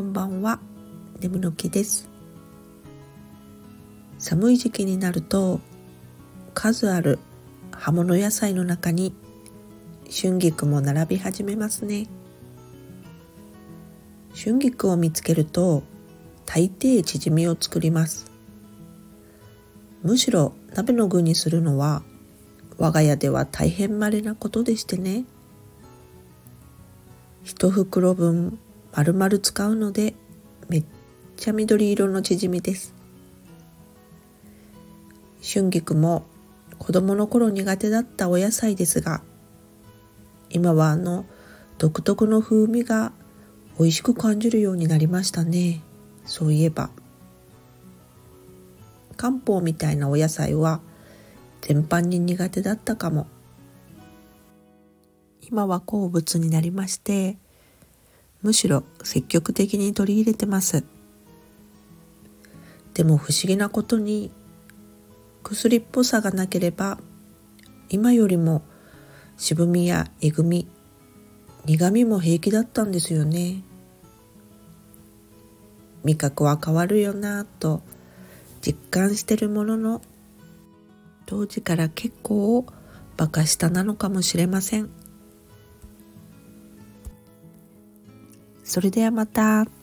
ネムの木です。寒い時期になると数ある葉物野菜の中に春菊も並び始めますね。春菊を見つけると大抵チヂミを作ります。むしろ鍋の具にするのは我が家では大変稀なことでしてね。一袋分丸々使うのでめっちゃ緑色のチヂミです。春菊も子供の頃苦手だったお野菜ですが今はあの独特の風味が美味しく感じるようになりましたね。そういえば漢方みたいなお野菜は全般に苦手だったかも。今は好物になりましてむしろ積極的に取り入れてます。でも不思議なことに薬っぽさがなければ今よりも渋みやえぐみ苦みも平気だったんですよね。味覚は変わるよなぁと実感してるものの当時から結構バカ下なのかもしれません。それではまた。